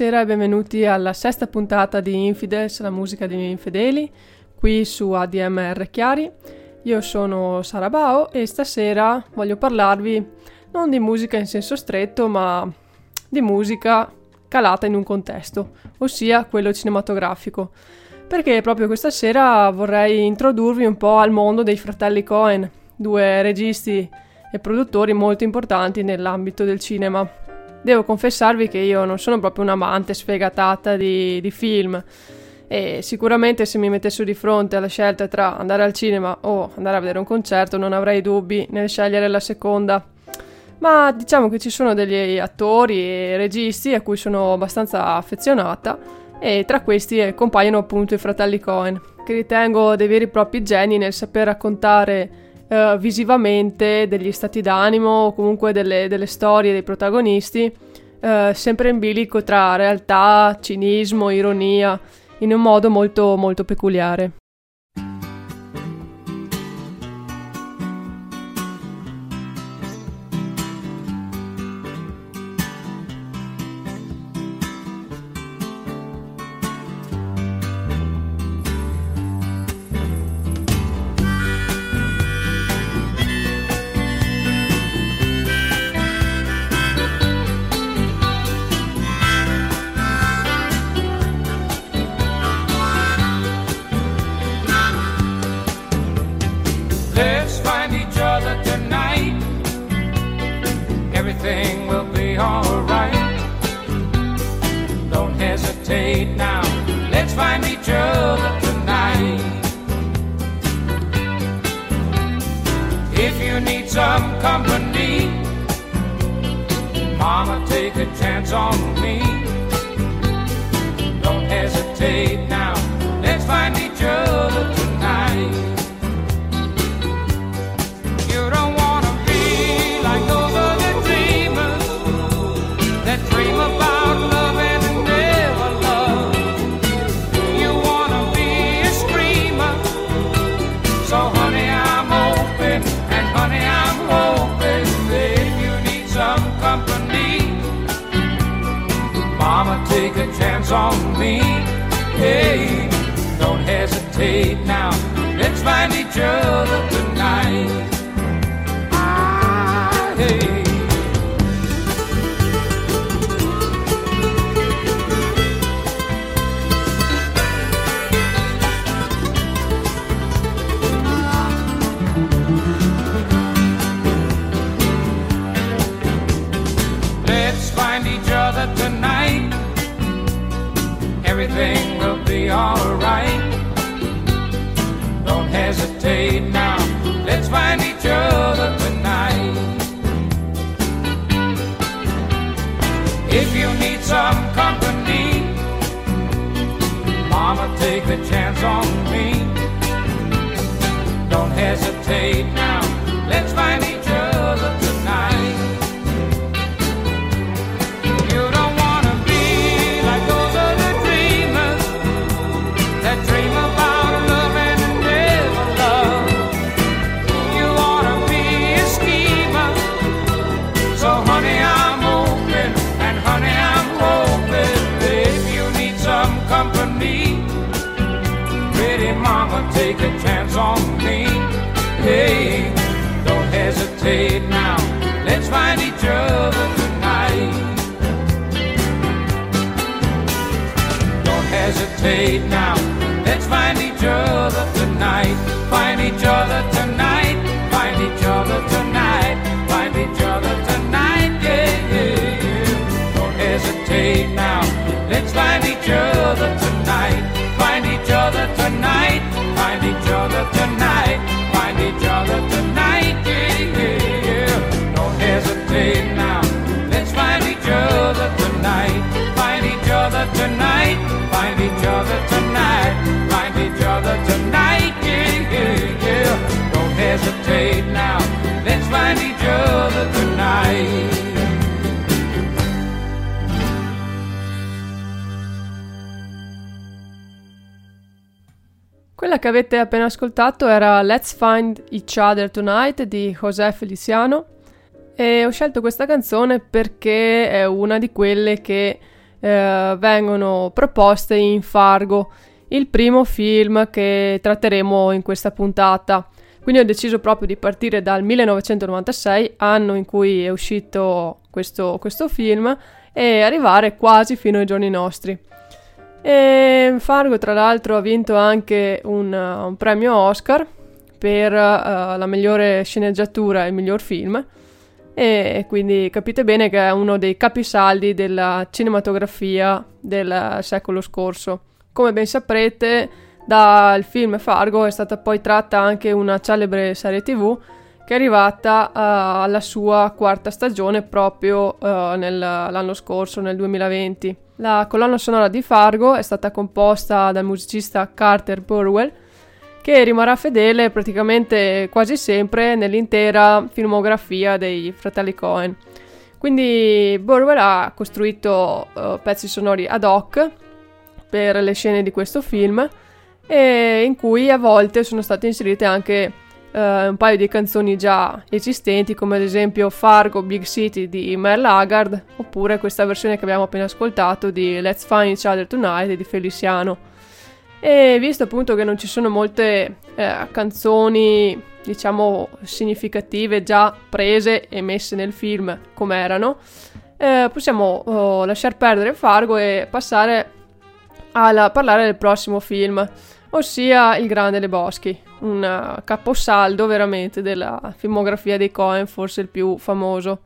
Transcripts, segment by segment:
Buonasera e benvenuti alla sesta puntata di Infidels, la musica degli infedeli, qui su ADMR Chiari. Io sono Sara Bao e stasera voglio parlarvi non di musica in senso stretto, ma di musica calata in un contesto, ossia quello cinematografico. Perché proprio questa sera vorrei introdurvi un po' al mondo dei fratelli Cohen, due registi e produttori molto importanti nell'ambito del cinema. Devo confessarvi che io non sono proprio un'amante sfegatata di, di film e sicuramente se mi mettessi di fronte alla scelta tra andare al cinema o andare a vedere un concerto non avrei dubbi nel scegliere la seconda. Ma diciamo che ci sono degli attori e registi a cui sono abbastanza affezionata e tra questi compaiono appunto i fratelli Cohen, che ritengo dei veri e propri geni nel saper raccontare eh, visivamente degli stati d'animo o comunque delle, delle storie dei protagonisti, eh, sempre in bilico tra realtà, cinismo, ironia, in un modo molto molto peculiare. Take a chance on me. Me. Hey, don't hesitate now. Let's find each other tonight. Don't hesitate now. Let's find each other tonight. Find each other tonight. Quella che avete appena ascoltato era Let's Find Each Other Tonight di José Feliciano e ho scelto questa canzone perché è una di quelle che eh, vengono proposte in Fargo, il primo film che tratteremo in questa puntata. Quindi ho deciso proprio di partire dal 1996, anno in cui è uscito questo, questo film, e arrivare quasi fino ai giorni nostri. E Fargo, tra l'altro, ha vinto anche un, un premio Oscar per uh, la migliore sceneggiatura e il miglior film. E quindi capite bene che è uno dei capisaldi della cinematografia del secolo scorso. Come ben saprete, dal film Fargo è stata poi tratta anche una celebre serie tv che è arrivata uh, alla sua quarta stagione proprio uh, nel, l'anno scorso, nel 2020. La colonna sonora di Fargo è stata composta dal musicista Carter Burwell, che rimarrà fedele praticamente quasi sempre nell'intera filmografia dei fratelli Cohen. Quindi Burwell ha costruito uh, pezzi sonori ad hoc per le scene di questo film e in cui a volte sono state inserite anche uh, un paio di canzoni già esistenti come ad esempio Fargo Big City di Merle Haggard oppure questa versione che abbiamo appena ascoltato di Let's Find Each Other Tonight di Feliciano. E visto appunto che non ci sono molte eh, canzoni, diciamo, significative già prese e messe nel film come erano, eh, possiamo oh, lasciar perdere Fargo e passare a parlare del prossimo film, ossia Il Grande Leboschi, un uh, caposaldo veramente della filmografia dei Cohen, forse il più famoso.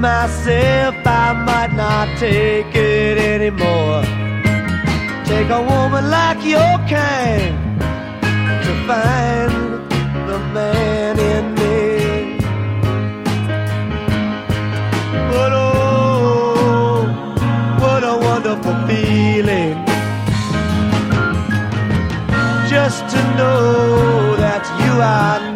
Myself, I might not take it anymore. Take a woman like your kind to find the man in me. But oh, what a wonderful feeling just to know that you are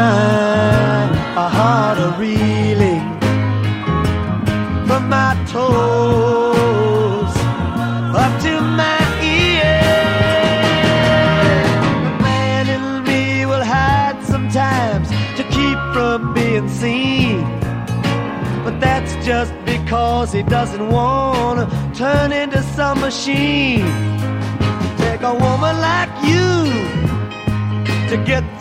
my heart a reeling from my toes up to my ears. The man in me will hide sometimes to keep from being seen, but that's just because he doesn't want to turn into some machine. Take a woman like you to get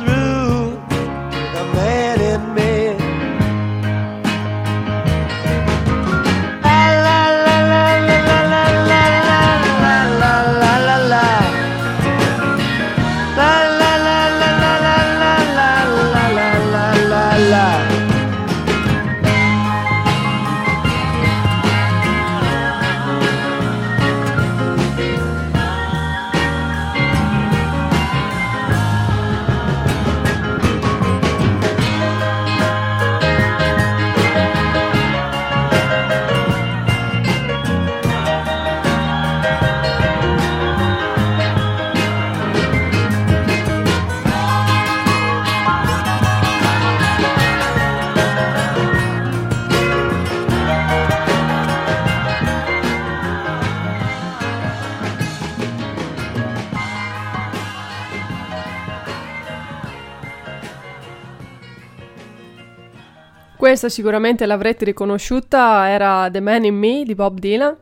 Questa sicuramente l'avrete riconosciuta, era The Man in Me di Bob Dylan,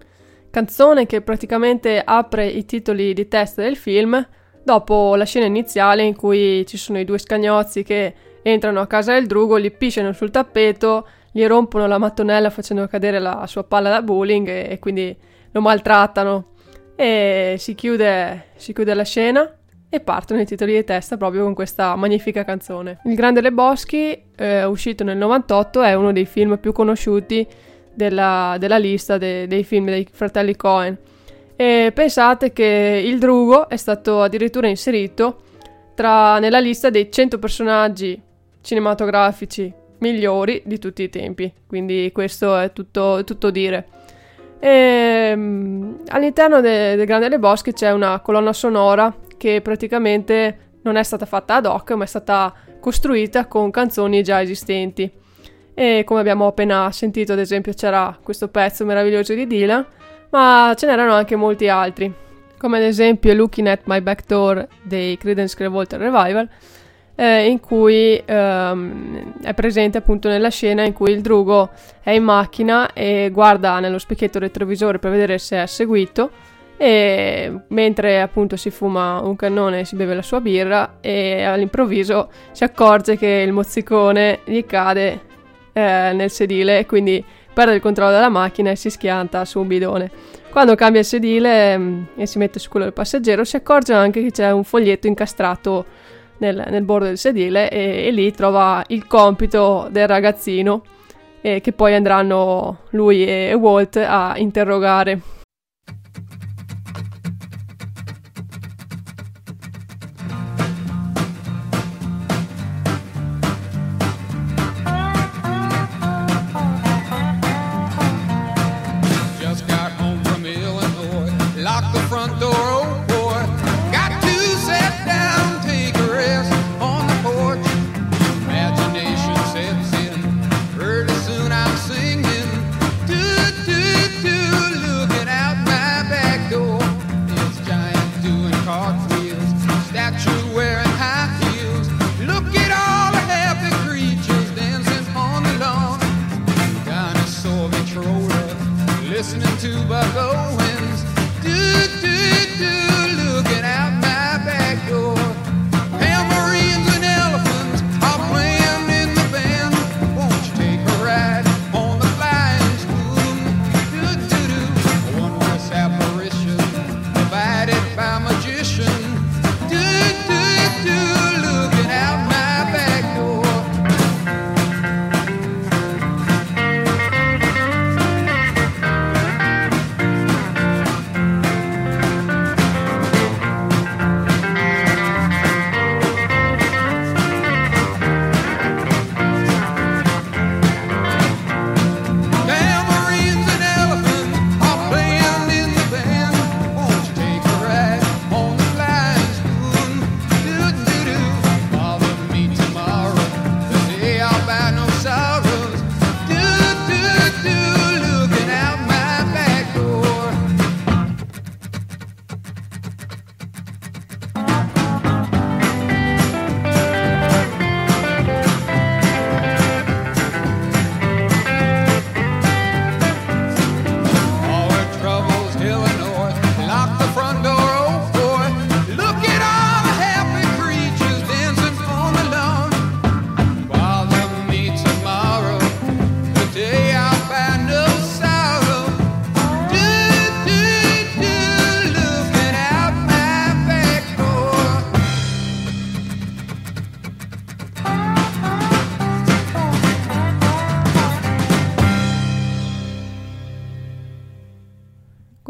canzone che praticamente apre i titoli di testa del film dopo la scena iniziale in cui ci sono i due scagnozzi che entrano a casa del drugo, gli pisciano sul tappeto, gli rompono la mattonella facendo cadere la sua palla da bowling e, e quindi lo maltrattano. E si chiude, si chiude la scena e partono i titoli di testa proprio con questa magnifica canzone. Il Grande Leboschi, eh, uscito nel 98, è uno dei film più conosciuti della, della lista de, dei film dei fratelli Cohen. E pensate che il Drugo è stato addirittura inserito tra, nella lista dei 100 personaggi cinematografici migliori di tutti i tempi. Quindi questo è tutto, tutto dire. E, um, all'interno del de Grande Leboschi c'è una colonna sonora che praticamente non è stata fatta ad hoc, ma è stata costruita con canzoni già esistenti. E come abbiamo appena sentito, ad esempio, c'era questo pezzo meraviglioso di Dylan, ma ce n'erano anche molti altri, come ad esempio Looking at My Back Door dei Credence Clearwater Revival, eh, in cui ehm, è presente appunto nella scena in cui il drugo è in macchina e guarda nello specchietto retrovisore per vedere se è seguito e mentre appunto si fuma un cannone e si beve la sua birra e all'improvviso si accorge che il mozzicone gli cade eh, nel sedile e quindi perde il controllo della macchina e si schianta su un bidone. Quando cambia il sedile mh, mm, e si mette su quello del passeggero si accorge anche che c'è un foglietto incastrato nel, nel bordo del sedile e, e, lì trova il compito del ragazzino eh, che poi andranno lui e Walt a interrogare.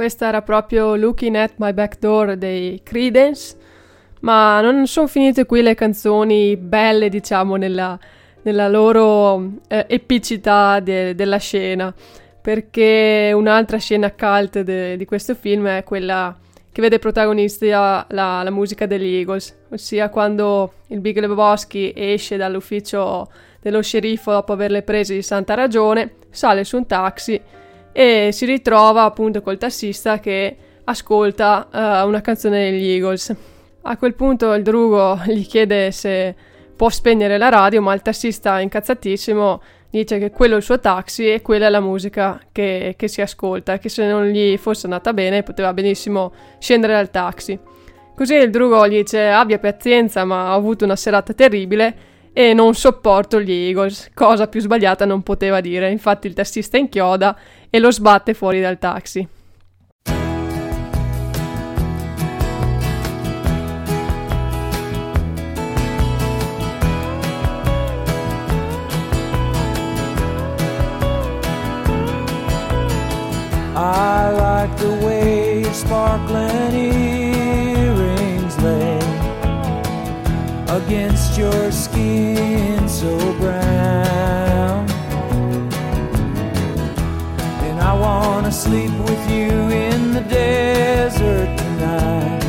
Questa era proprio Looking at My Back Door dei Credence, ma non sono finite qui le canzoni belle, diciamo, nella, nella loro eh, epicità de- della scena, perché un'altra scena cult de- di questo film è quella che vede protagonista la, la, musica degli Eagles, ossia quando il Big Lebowski esce dall'ufficio dello sceriffo dopo averle prese di santa ragione, sale su un taxi e si ritrova appunto col tassista che ascolta uh, una canzone degli Eagles. A quel punto il drugo gli chiede se può spegnere la radio, ma il tassista incazzatissimo dice che quello è il suo taxi e quella è la musica che, che si ascolta, che se non gli fosse andata bene poteva benissimo scendere dal taxi. Così il drugo gli dice abbia pazienza ma ho avuto una serata terribile e non sopporto gli Eagles. Cosa più sbagliata non poteva dire. Infatti il tassista inchioda e lo sbatte fuori dal taxi. I like the way sparkling your skin so brown. And I wanna sleep with you in the desert tonight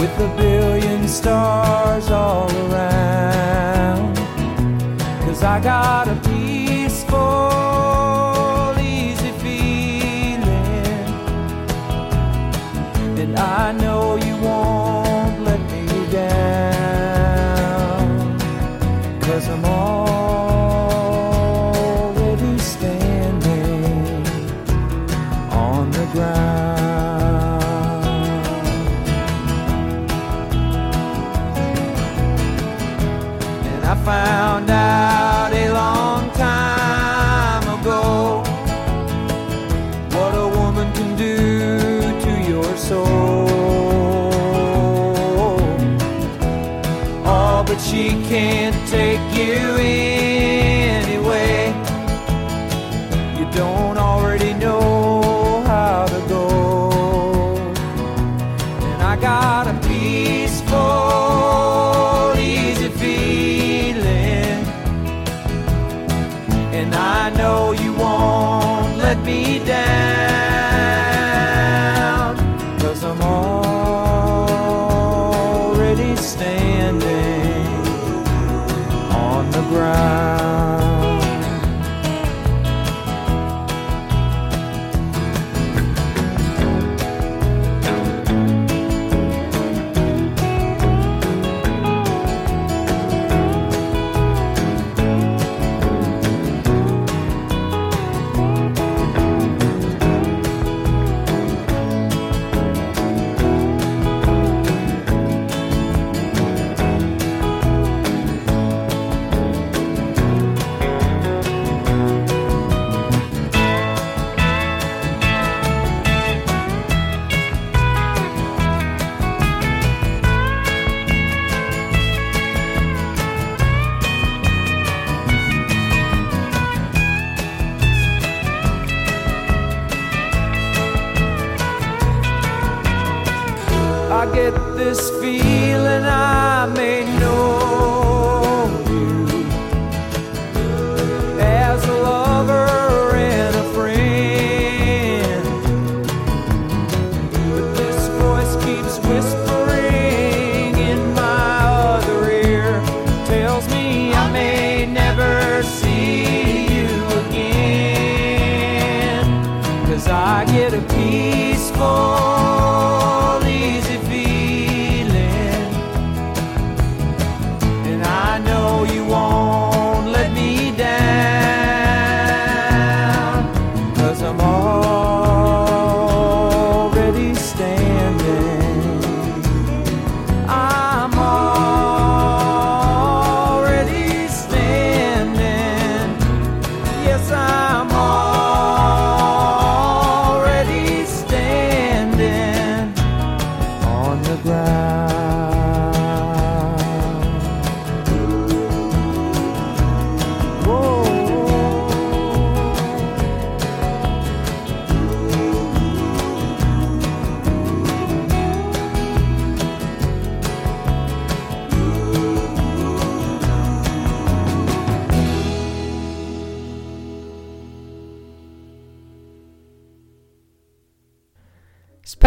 with a billion stars all found out a long time ago what a woman can do to your soul. Oh, but she can't take you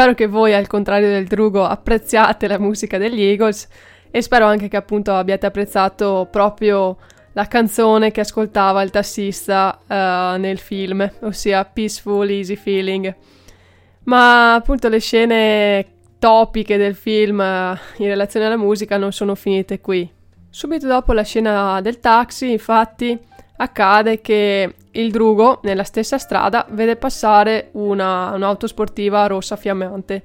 Spero che voi, al contrario del Drugo, apprezziate la musica degli Eagles e spero anche che appunto abbiate apprezzato proprio la canzone che ascoltava il tassista eh, nel film, ossia Peaceful Easy Feeling. Ma appunto le scene topiche del film eh, in relazione alla musica non sono finite qui. Subito dopo la scena del taxi, infatti, accade che il drugo, nella stessa strada, vede passare una, un'auto sportiva rossa fiammante,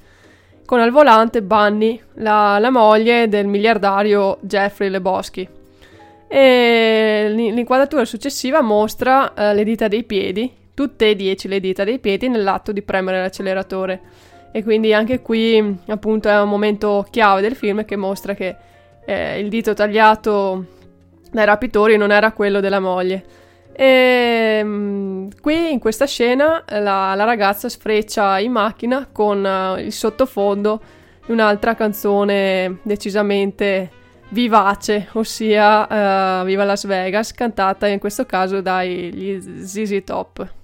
con al volante Bunny, la, la moglie del miliardario Jeffrey Lebowski. E l'inquadratura successiva mostra eh, le dita dei piedi, tutte e dieci le dita dei piedi nell'atto di premere l'acceleratore. E quindi anche qui appunto è un momento chiave del film che mostra che eh, il dito tagliato dai rapitori non era quello della moglie. E um, qui in questa scena la, la, ragazza sfreccia in macchina con uh, il sottofondo di un'altra canzone decisamente vivace, ossia uh, Viva Las Vegas, cantata in questo caso dagli ZZ Top.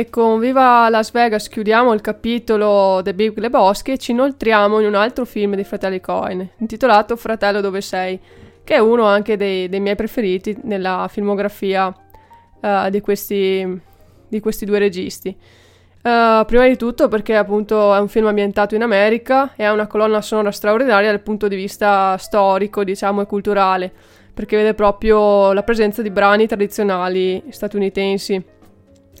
E con Viva Las Vegas chiudiamo il capitolo The Big Lebowski e ci inoltriamo in un altro film dei fratelli Cohen, intitolato Fratello dove sei, che è uno anche dei, dei miei preferiti nella filmografia uh, di, questi, di, questi, due registi. Uh, prima di tutto perché appunto è un film ambientato in America e ha una colonna sonora straordinaria dal punto di vista storico, diciamo, e culturale perché vede proprio la presenza di brani tradizionali statunitensi.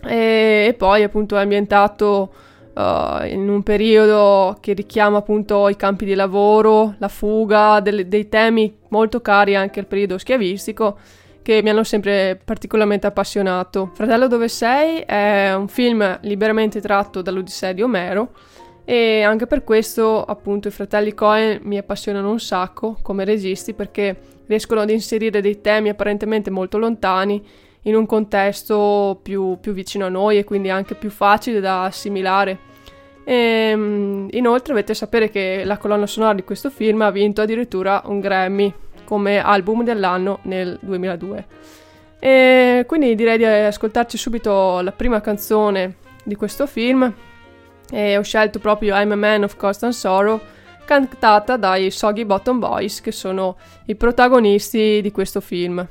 E, e poi appunto è ambientato uh, in un periodo che richiama appunto i campi di lavoro, la fuga, delle, dei temi molto cari anche al periodo schiavistico che mi hanno sempre particolarmente appassionato. Fratello dove sei è un film liberamente tratto dall'Odissea di Omero e anche per questo appunto i fratelli Cohen mi appassionano un sacco come registi perché riescono ad inserire dei temi apparentemente molto lontani in un contesto più, più vicino a noi e quindi anche più facile da assimilare. E, ehm, inoltre dovete sapere che la colonna sonora di questo film ha vinto addirittura un Grammy come album dell'anno nel 2002. E quindi direi di ascoltarci subito la prima canzone di questo film e ho scelto proprio I'm a Man of Constant Sorrow cantata dai Soggy Bottom Boys che sono i protagonisti di questo film.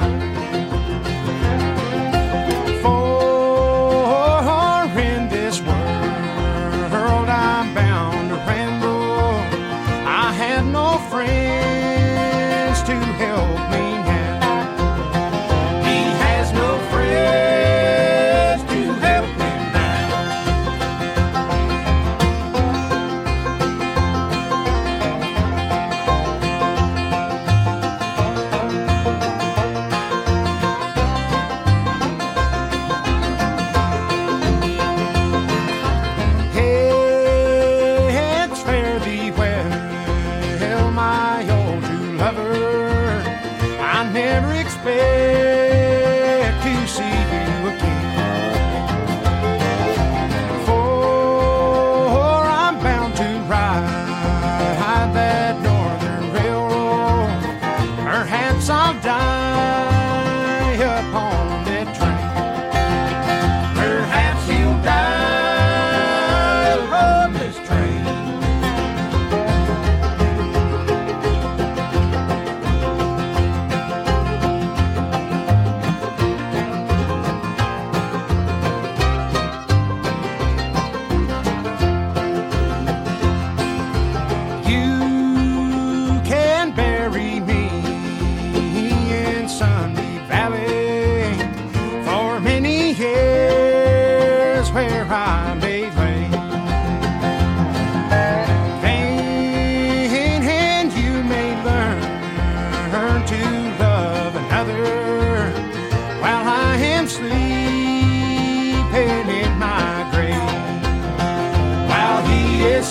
mind.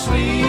Sweet.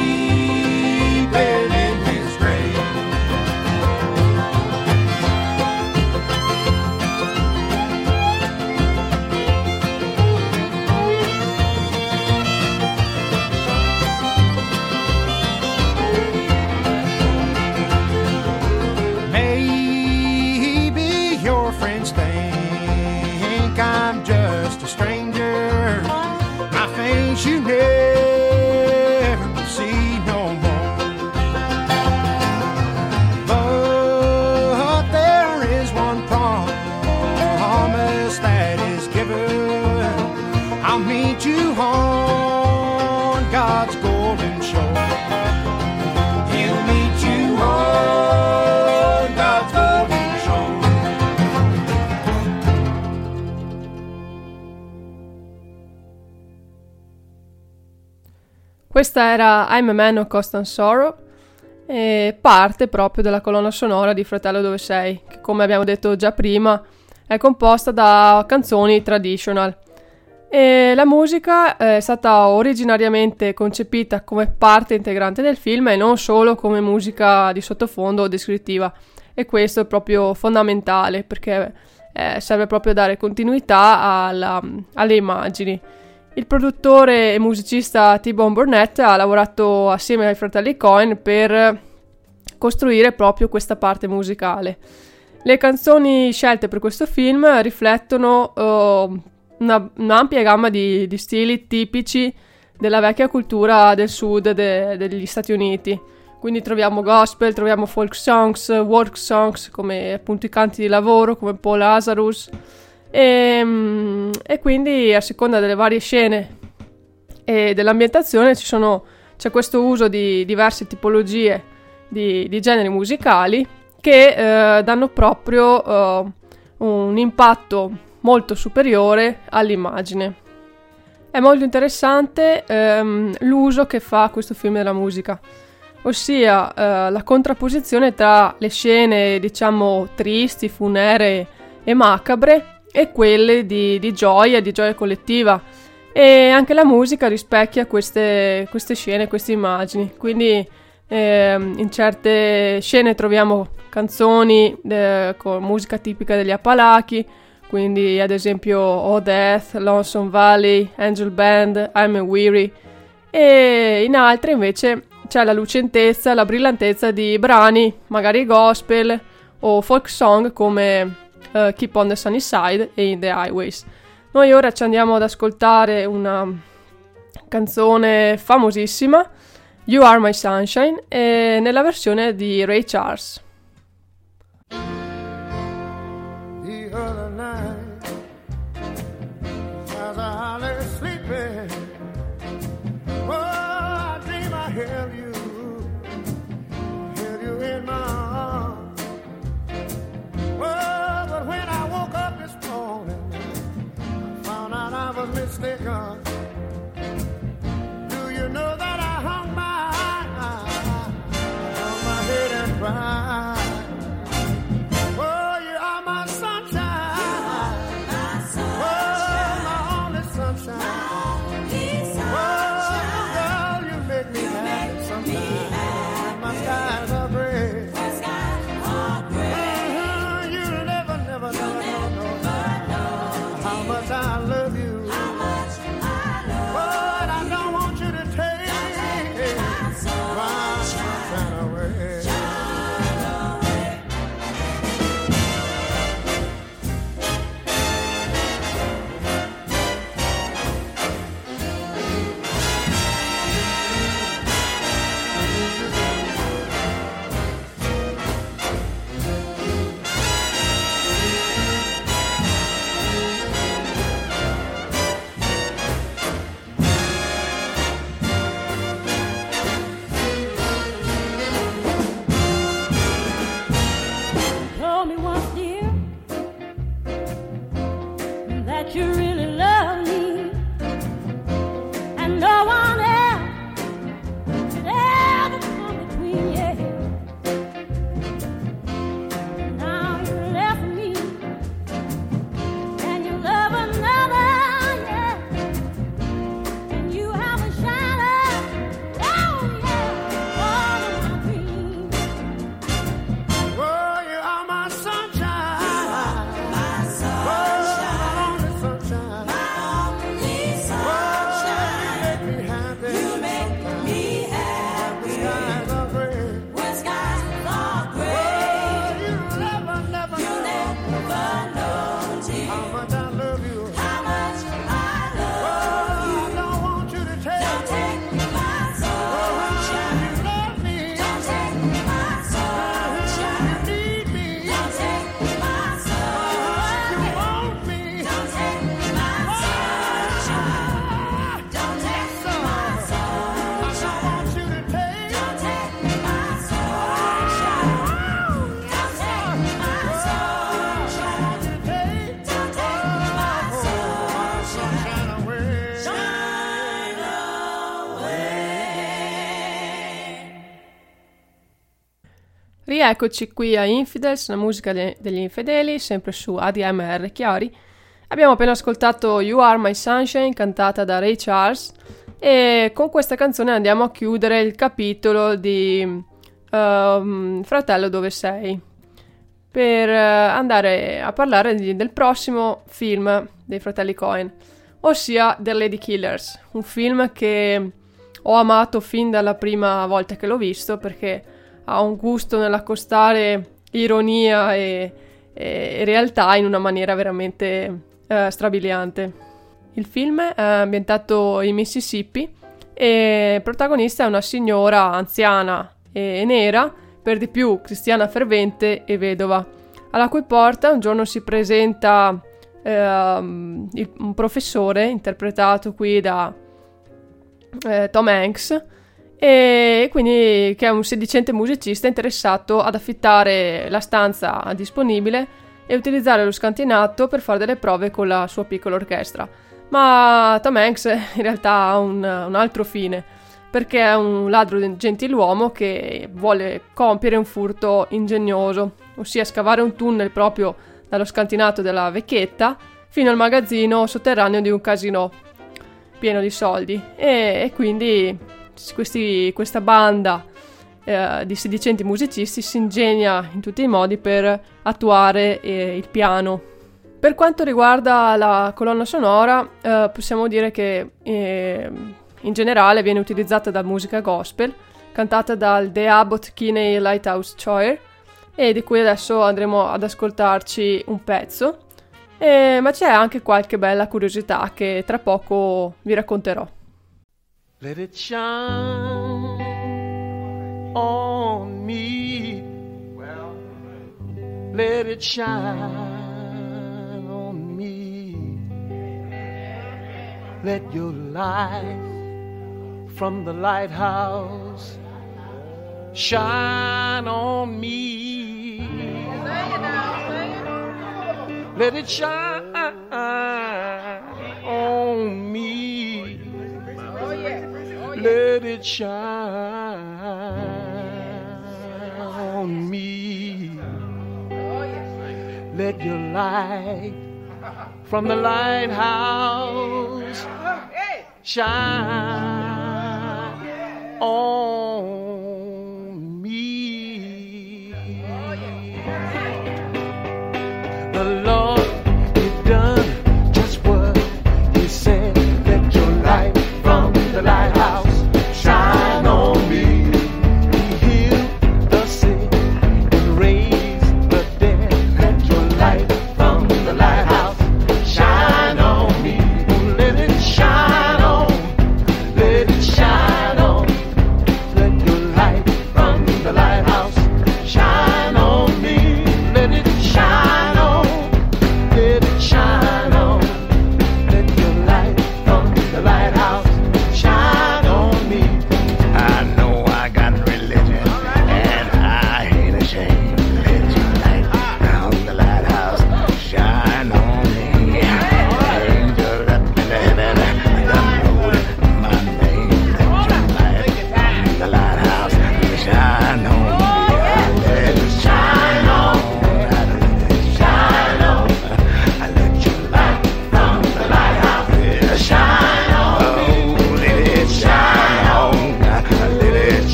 Questa era I'm a Man of Constant Sorrow e parte proprio della colonna sonora di Fratello dove sei, che come abbiamo detto già prima è composta da canzoni traditional. E la musica è stata originariamente concepita come parte integrante del film e non solo come musica di sottofondo o descrittiva. E questo è proprio fondamentale perché eh, serve proprio a dare continuità alla, alle immagini. Il produttore e musicista T-Bone Burnett ha lavorato assieme ai fratelli Cohen per costruire proprio questa parte musicale. Le canzoni scelte per questo film riflettono uh, una, un'ampia gamma di, di, stili tipici della vecchia cultura del sud de, degli Stati Uniti. Quindi troviamo gospel, troviamo folk songs, work songs come appunto i canti di lavoro come Paul Lazarus e, mm, e quindi a seconda delle varie scene e dell'ambientazione sono, c'è questo uso di diverse tipologie di, di generi musicali che eh, danno proprio eh, un impatto molto superiore all'immagine. È molto interessante ehm, l'uso che fa questo film della musica, ossia eh, la contrapposizione tra le scene, diciamo, tristi, funeree e macabre e quelle di, di gioia, di gioia collettiva. E anche la musica rispecchia queste, queste scene, queste immagini. Quindi eh, in certe scene troviamo canzoni eh, con musica tipica degli Appalachi, quindi ad esempio Oh Death, Lonesome Valley, Angel Band, I'm a Weary, e in altre invece c'è la lucentezza, la brillantezza di brani, magari gospel o folk song come uh, Keep on the Sunny Side e In the Highways. Noi ora ci andiamo ad ascoltare una canzone famosissima You Are My Sunshine nella versione di Ray Charles. Sunshine. Rieccoci qui a Infidels, la musica de- degli infedeli, sempre su ADMR Chiari. Abbiamo appena ascoltato You Are My Sunshine, cantata da Ray Charles, e con questa canzone andiamo a chiudere il capitolo di uh, Fratello dove sei, per uh, andare a parlare di, del prossimo film dei fratelli Cohen, ossia The Lady Killers, un film che ho amato fin dalla prima volta che l'ho visto perché ha un gusto nell'accostare ironia e, e realtà in una maniera veramente eh, strabiliante. Il film è ambientato in Mississippi e il protagonista è una signora anziana e nera, per di più cristiana fervente e vedova, alla cui porta un giorno si presenta eh, un professore interpretato qui da eh, Tom Hanks e quindi che è un sedicente musicista interessato ad affittare la stanza disponibile e utilizzare lo scantinato per fare delle prove con la sua piccola orchestra. Ma Tom Hanks in realtà ha un, un altro fine, perché è un ladro gentiluomo che vuole compiere un furto ingegnoso, ossia scavare un tunnel proprio dallo scantinato della vecchietta fino al magazzino sotterraneo di un casino pieno di soldi. E, e quindi questi, questa banda eh, di sedicenti musicisti si ingegna in tutti i modi per attuare eh, il piano. Per quanto riguarda la colonna sonora, eh, possiamo dire che eh, in generale viene utilizzata da musica gospel, cantata dal The Abbott Kinney Lighthouse Choir, e di cui adesso andremo ad ascoltarci un pezzo. Eh, ma c'è anche qualche bella curiosità che tra poco vi racconterò. Let it shine on me. Let it shine on me. Let your light from the lighthouse shine on me. Let it shine on me. Let it shine on me. Let your light from the lighthouse shine on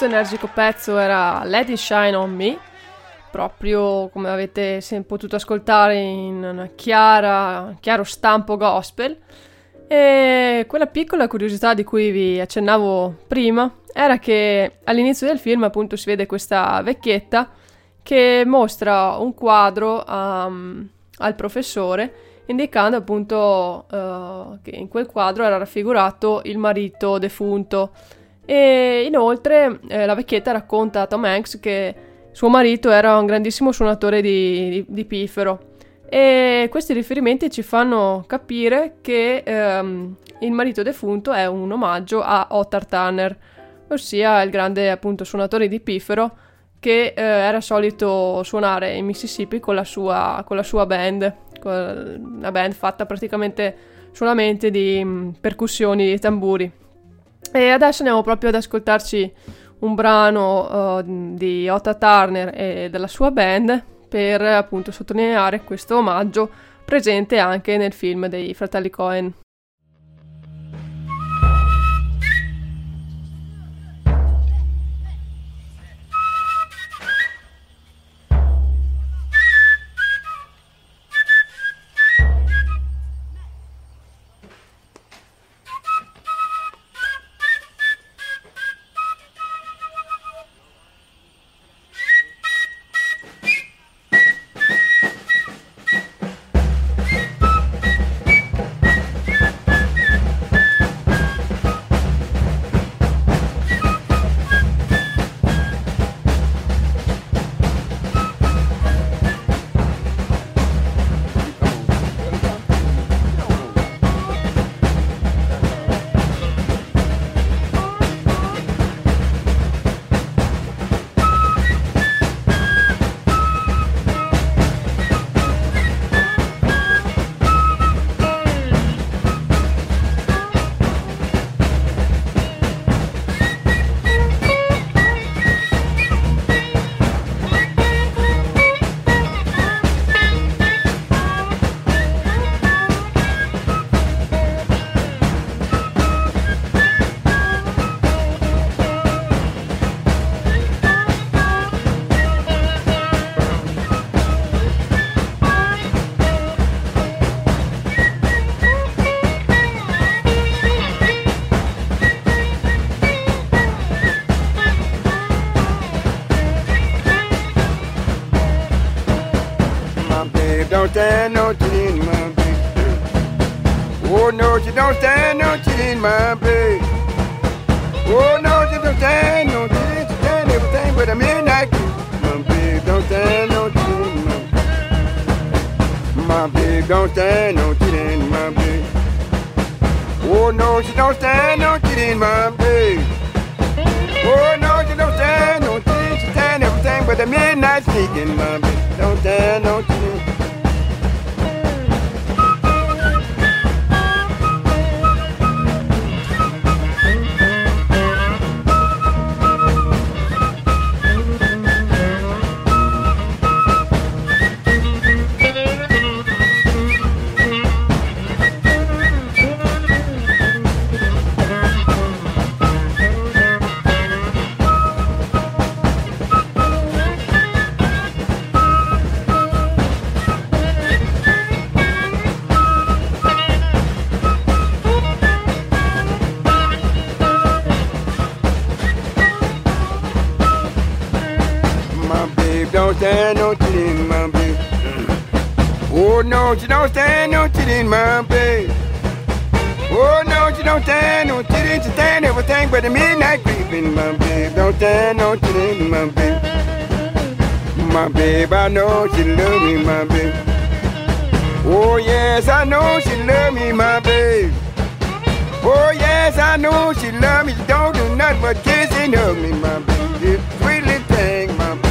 Questo energico pezzo era Let It Shine On Me, proprio come avete potuto ascoltare in chiara, chiaro stampo gospel. E quella piccola curiosità di cui vi accennavo prima era che all'inizio del film appunto si vede questa vecchietta che mostra un quadro um, al professore indicando appunto uh, che in quel quadro era raffigurato il marito defunto e inoltre eh, la vecchietta racconta a Tom Hanks che suo marito era un grandissimo suonatore di, di, di piffero. E questi riferimenti ci fanno capire che ehm, il marito defunto è un omaggio a Ottar Tanner, ossia il grande appunto suonatore di piffero che eh, era solito suonare in Mississippi con la sua, con la sua band, una band fatta praticamente solamente di mh, mm, percussioni e tamburi. E adesso andiamo proprio ad ascoltarci un brano uh, di Otta Turner e della sua band per appunto sottolineare questo omaggio presente anche nel film dei fratelli Cohen. Stand no cheating, my baby. Oh no, she don't stand no cheating, my baby. Oh no, you don't stand no cheating, she stand everything but a midnight sneaking, my don't stand no titty in my bed. Oh no, you don't stand no titty, you stand everything but the midnight creep in my bed. Don't stand no titty in my bed. My babe, I know she love me, my babe. Oh yes, I know she love me, my babe. Oh yes, I know she love me. She don't do nothing but kiss and hug me, my babe. Sweet little thing, my babe.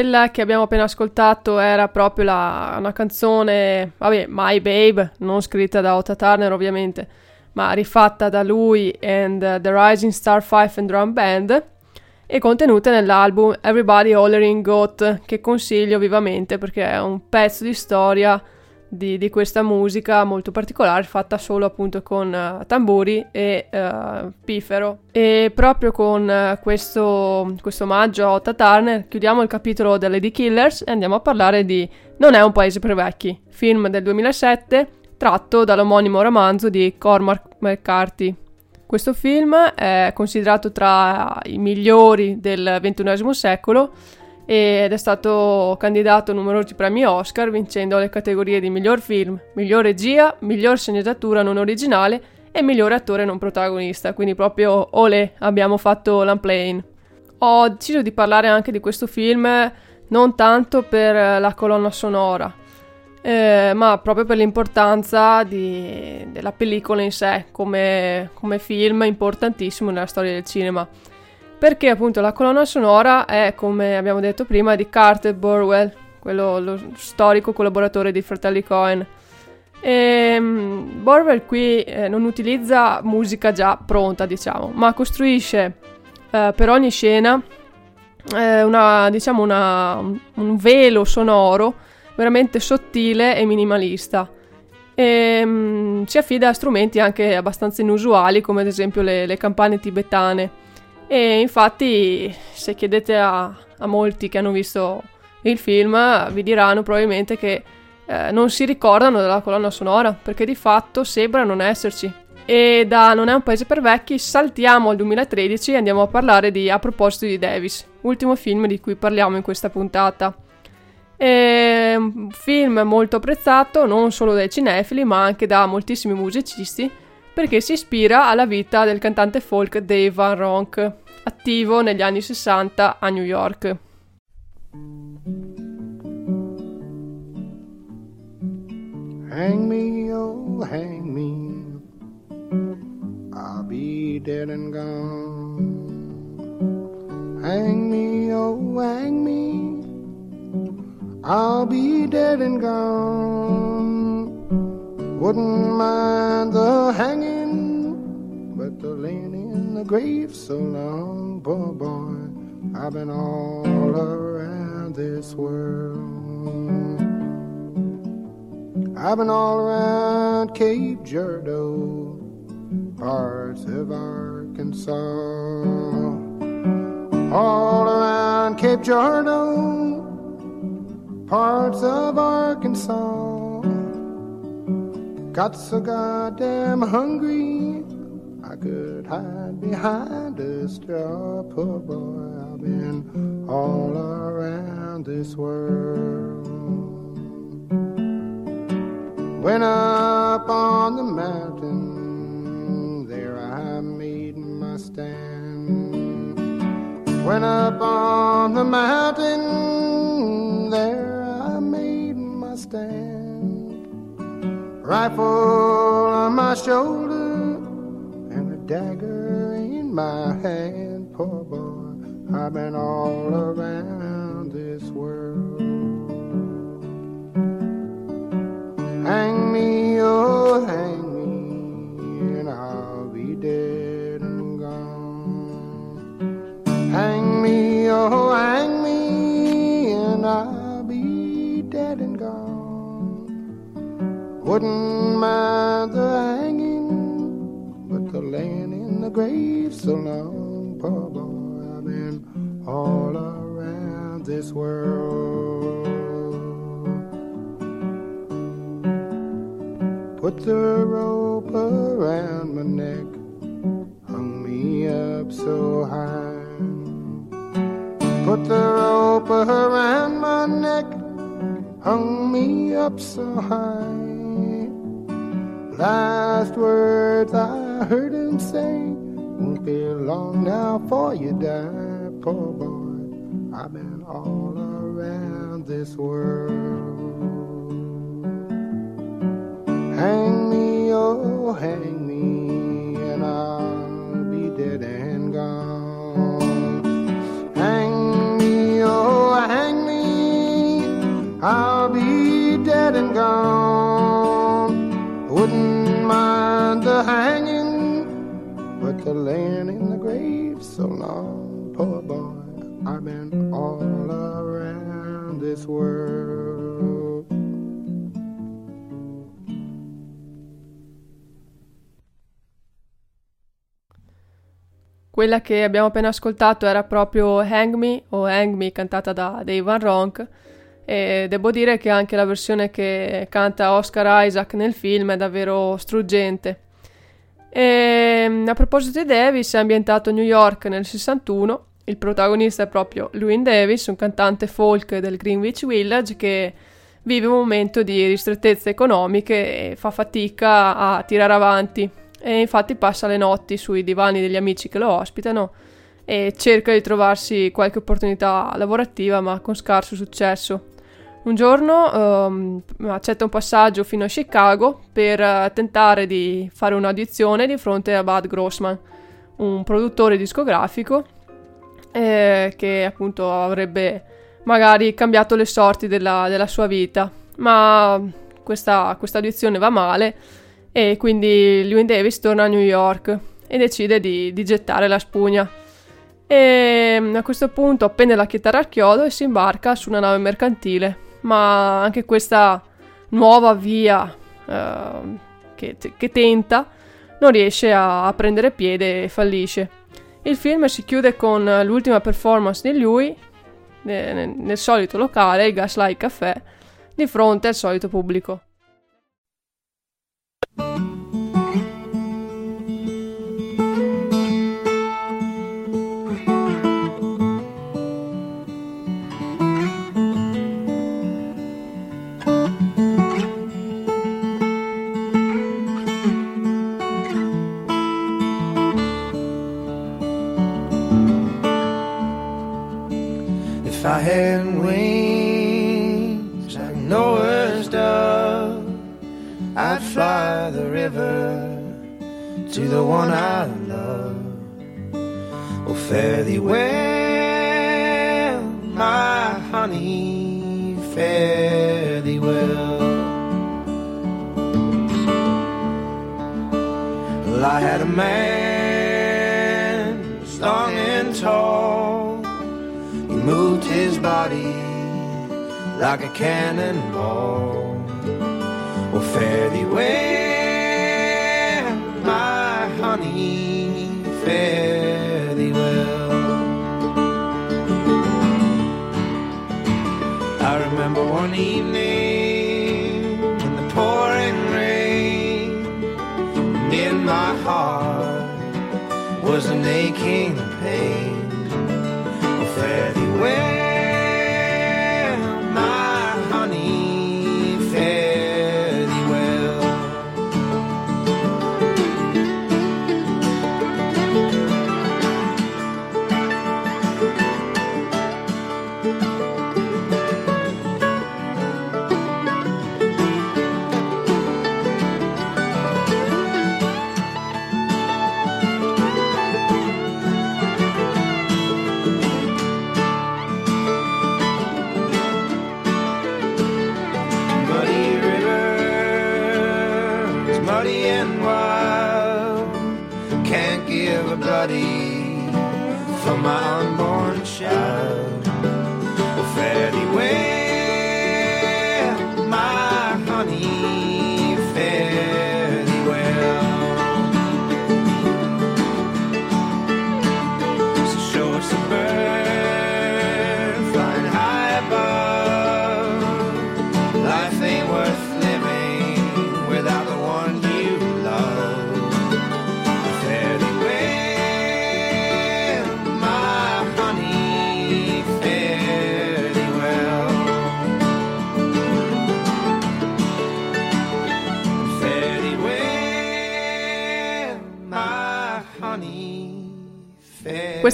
Quella che abbiamo appena ascoltato era proprio la, una canzone, vabbè, My Babe, non scritta da Otta Turner ovviamente, ma rifatta da lui and uh, The Rising Star Fife and Drum Band e contenuta nell'album Everybody Hollering Goat, che consiglio vivamente perché è un pezzo di storia di, di, questa musica molto particolare fatta solo appunto con uh, tamburi e uh, pifero. E proprio con uh, questo, questo omaggio a Otta Turner chiudiamo il capitolo delle The Killers e andiamo a parlare di Non è un paese per vecchi film del 2007 tratto dall'omonimo romanzo di Cormac McCarthy. Questo film è considerato tra i migliori del XXI secolo ed è stato candidato a numerosi premi Oscar vincendo le categorie di miglior film, miglior regia, miglior sceneggiatura non originale e miglior attore non protagonista, quindi proprio olè abbiamo fatto l'unplane. Ho deciso di parlare anche di questo film non tanto per la colonna sonora, eh, ma proprio per l'importanza di, della pellicola in sé come, come film importantissimo nella storia del cinema perché appunto la colonna sonora è, come abbiamo detto prima, di Carter Burwell, quello lo storico collaboratore dei fratelli Cohen. E, um, Burwell qui eh, non utilizza musica già pronta, diciamo, ma costruisce eh, per ogni scena eh, una, diciamo una, un velo sonoro veramente sottile e minimalista. E, um, si affida a strumenti anche abbastanza inusuali, come ad esempio le, le campane tibetane e infatti, se chiedete a, a molti che hanno visto il film, vi diranno probabilmente che eh, non si ricordano della colonna sonora, perché di fatto sembra non esserci. E da Non è un paese per vecchi saltiamo al 2013 e andiamo a parlare di A proposito di Davis, ultimo film di cui parliamo in questa puntata. È un film molto apprezzato non solo dai cinefili ma anche da moltissimi musicisti perché si ispira alla vita del cantante folk Dave Van Ronk, attivo negli anni 60 a New York. Hang me, oh, hang me. I'll be dead and gone. Hang me, oh, hang me. I'll be dead and gone. Wouldn't mind the hanging, but the laying in the grave so long, poor boy. I've been all around this world. I've been all around Cape Girardeau, parts of Arkansas. All around Cape Girardeau, parts of Arkansas. Got so goddamn hungry, I could hide behind a straw. Poor boy, I've been all around this world. Went up on the mountain, there I made my stand. Went up on the mountain, there I made my stand rifle on my shoulder and a dagger in my hand. Poor boy, I've been all around this world. Hang me, oh, hang me, and I'll be dead and gone. Hang me, oh, hang me, Wouldn't mind the hanging, but the laying in the grave so long, poor boy, I've been all around this world. Put the rope around my neck, hung me up so high. Put the rope around my neck, hung me up so high. Last words I heard him say. Won't be long now for you die, poor boy. I've been all around this world. Hang me, oh hang me And I'll be dead and gone. Hang me, oh hang me to laying in the grave so long, poor boy. I've been all around this world. Quella che abbiamo appena ascoltato era proprio Hang Me o Hang Me cantata da Dave Van Ronk e devo dire che anche la versione che canta Oscar Isaac nel film è davvero struggente. E, a proposito di Davis, è ambientato a New York nel 61. Il protagonista è proprio Louis Davis, un cantante folk del Greenwich Village che vive un momento di ristrettezze economiche e fa fatica a tirare avanti e infatti passa le notti sui divani degli amici che lo ospitano e cerca di trovarsi qualche opportunità lavorativa ma con scarso successo. Un giorno um, accetta un passaggio fino a Chicago per uh, tentare di fare un'audizione di fronte a Bud Grossman, un produttore discografico eh, che appunto avrebbe magari cambiato le sorti della, della sua vita. Ma questa, questa audizione va male e quindi Lewin Davis torna a New York e decide di, di gettare la spugna. E a questo punto appende la chitarra al chiodo e si imbarca su una nave mercantile, ma anche questa nuova via uh, che, che, tenta non riesce a, a prendere piede e fallisce. Il film si chiude con l'ultima performance di lui nel, nel solito locale, il Gaslight Café, di fronte al solito pubblico. Well, my honey, fare thee well. Well, I had a man strong and tall. He moved his body like a cannonball. Oh, fare thee well, making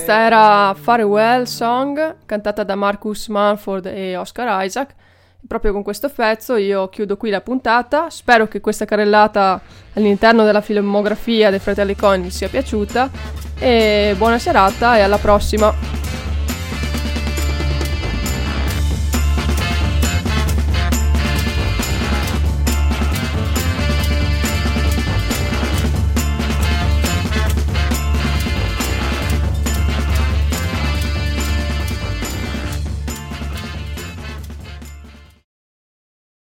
Questa era Farewell Song, cantata da Marcus Manford e Oscar Isaac. Proprio con questo pezzo io chiudo qui la puntata. Spero che questa carrellata all'interno della filmografia dei fratelli Coin sia piaciuta. E buona serata e alla prossima!